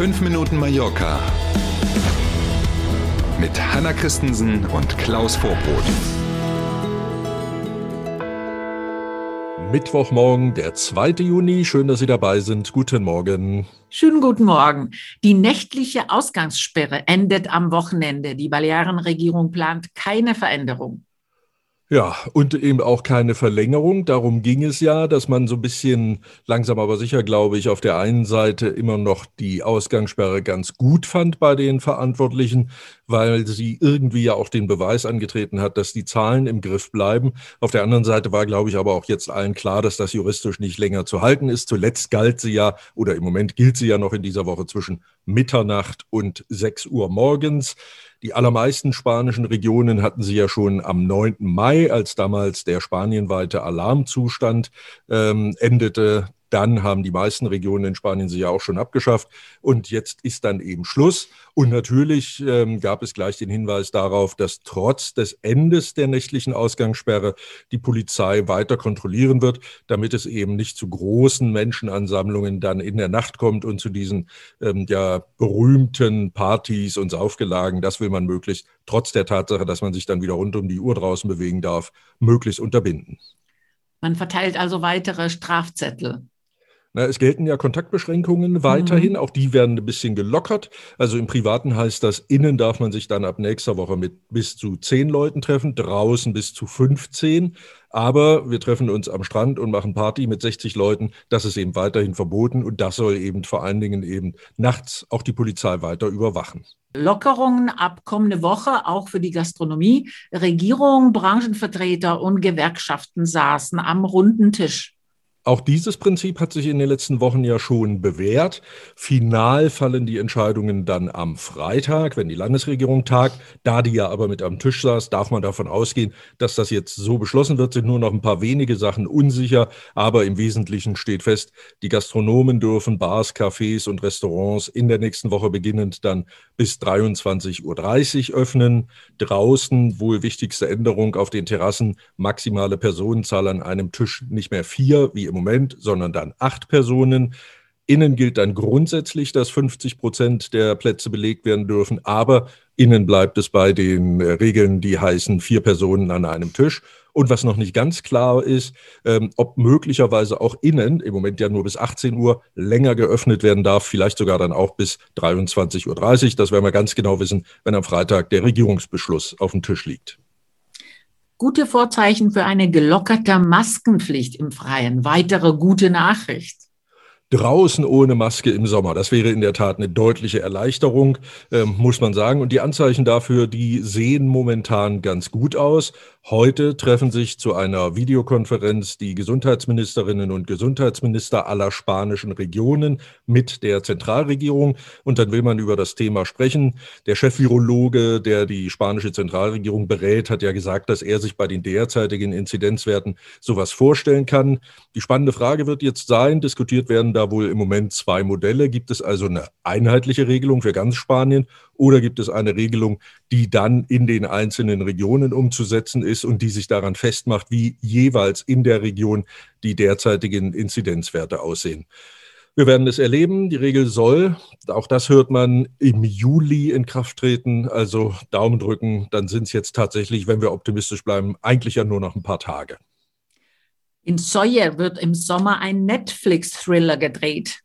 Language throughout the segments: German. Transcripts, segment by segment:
5 Minuten Mallorca mit Hanna Christensen und Klaus Vorbrot. Mittwochmorgen, der 2. Juni. Schön, dass Sie dabei sind. Guten Morgen. Schönen guten Morgen. Die nächtliche Ausgangssperre endet am Wochenende. Die Balearenregierung plant keine Veränderung. Ja, und eben auch keine Verlängerung. Darum ging es ja, dass man so ein bisschen langsam aber sicher, glaube ich, auf der einen Seite immer noch die Ausgangssperre ganz gut fand bei den Verantwortlichen, weil sie irgendwie ja auch den Beweis angetreten hat, dass die Zahlen im Griff bleiben. Auf der anderen Seite war, glaube ich, aber auch jetzt allen klar, dass das juristisch nicht länger zu halten ist. Zuletzt galt sie ja, oder im Moment gilt sie ja noch in dieser Woche zwischen Mitternacht und 6 Uhr morgens. Die allermeisten spanischen Regionen hatten sie ja schon am 9. Mai, als damals der spanienweite Alarmzustand ähm, endete, dann haben die meisten Regionen in Spanien sie ja auch schon abgeschafft. Und jetzt ist dann eben Schluss. Und natürlich ähm, gab es gleich den Hinweis darauf, dass trotz des Endes der nächtlichen Ausgangssperre die Polizei weiter kontrollieren wird, damit es eben nicht zu großen Menschenansammlungen dann in der Nacht kommt und zu diesen ähm, ja berühmten Partys und Saufgelagen. Das will man möglichst, trotz der Tatsache, dass man sich dann wieder rund um die Uhr draußen bewegen darf, möglichst unterbinden. Man verteilt also weitere Strafzettel. Na, es gelten ja Kontaktbeschränkungen weiterhin, mhm. auch die werden ein bisschen gelockert. Also im Privaten heißt das, innen darf man sich dann ab nächster Woche mit bis zu zehn Leuten treffen, draußen bis zu 15. Aber wir treffen uns am Strand und machen Party mit 60 Leuten. Das ist eben weiterhin verboten und das soll eben vor allen Dingen eben nachts auch die Polizei weiter überwachen. Lockerungen ab kommende Woche auch für die Gastronomie. Regierung, Branchenvertreter und Gewerkschaften saßen am runden Tisch. Auch dieses Prinzip hat sich in den letzten Wochen ja schon bewährt. Final fallen die Entscheidungen dann am Freitag, wenn die Landesregierung tagt. Da die ja aber mit am Tisch saß, darf man davon ausgehen, dass das jetzt so beschlossen wird. Sind nur noch ein paar wenige Sachen unsicher, aber im Wesentlichen steht fest, die Gastronomen dürfen Bars, Cafés und Restaurants in der nächsten Woche beginnend dann bis 23.30 Uhr öffnen. Draußen wohl wichtigste Änderung auf den Terrassen, maximale Personenzahl an einem Tisch nicht mehr vier wie im Moment, sondern dann acht Personen. Innen gilt dann grundsätzlich, dass 50 Prozent der Plätze belegt werden dürfen, aber innen bleibt es bei den äh, Regeln, die heißen vier Personen an einem Tisch. Und was noch nicht ganz klar ist, ähm, ob möglicherweise auch innen, im Moment ja nur bis 18 Uhr, länger geöffnet werden darf, vielleicht sogar dann auch bis 23.30 Uhr. Das werden wir ganz genau wissen, wenn am Freitag der Regierungsbeschluss auf dem Tisch liegt gute Vorzeichen für eine gelockerte Maskenpflicht im Freien. Weitere gute Nachricht. Draußen ohne Maske im Sommer. Das wäre in der Tat eine deutliche Erleichterung, äh, muss man sagen. Und die Anzeichen dafür, die sehen momentan ganz gut aus. Heute treffen sich zu einer Videokonferenz die Gesundheitsministerinnen und Gesundheitsminister aller spanischen Regionen mit der Zentralregierung. Und dann will man über das Thema sprechen. Der Chef-Virologe, der die spanische Zentralregierung berät, hat ja gesagt, dass er sich bei den derzeitigen Inzidenzwerten sowas vorstellen kann. Die spannende Frage wird jetzt sein, diskutiert werden da wohl im Moment zwei Modelle. Gibt es also eine einheitliche Regelung für ganz Spanien oder gibt es eine Regelung, die dann in den einzelnen Regionen umzusetzen ist und die sich daran festmacht, wie jeweils in der Region die derzeitigen Inzidenzwerte aussehen? Wir werden es erleben. Die Regel soll, auch das hört man, im Juli in Kraft treten. Also Daumen drücken, dann sind es jetzt tatsächlich, wenn wir optimistisch bleiben, eigentlich ja nur noch ein paar Tage. In Sawyer wird im Sommer ein Netflix-Thriller gedreht.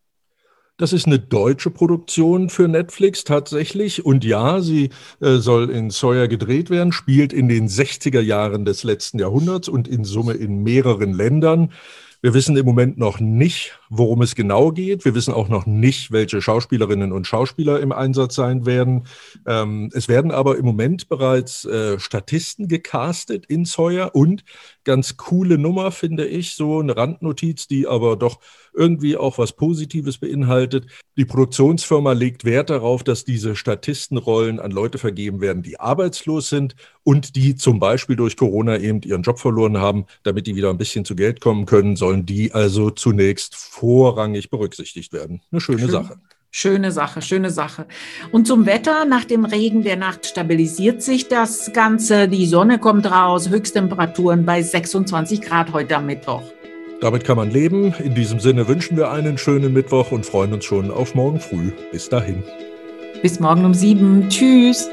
Das ist eine deutsche Produktion für Netflix tatsächlich. Und ja, sie äh, soll in Sawyer gedreht werden, spielt in den 60er Jahren des letzten Jahrhunderts und in Summe in mehreren Ländern. Wir wissen im Moment noch nicht, worum es genau geht. Wir wissen auch noch nicht, welche Schauspielerinnen und Schauspieler im Einsatz sein werden. Ähm, es werden aber im Moment bereits äh, Statisten gecastet in Sawyer und ganz coole Nummer, finde ich, so eine Randnotiz, die aber doch irgendwie auch was Positives beinhaltet. Die Produktionsfirma legt Wert darauf, dass diese Statistenrollen an Leute vergeben werden, die arbeitslos sind und die zum Beispiel durch Corona eben ihren Job verloren haben, damit die wieder ein bisschen zu Geld kommen können, sollen die also zunächst vorrangig berücksichtigt werden. Eine schöne Schön. Sache. Schöne Sache, schöne Sache. Und zum Wetter, nach dem Regen der Nacht stabilisiert sich das Ganze. Die Sonne kommt raus, Höchsttemperaturen bei 26 Grad heute am Mittwoch. Damit kann man leben. In diesem Sinne wünschen wir einen schönen Mittwoch und freuen uns schon auf morgen früh. Bis dahin. Bis morgen um sieben. Tschüss.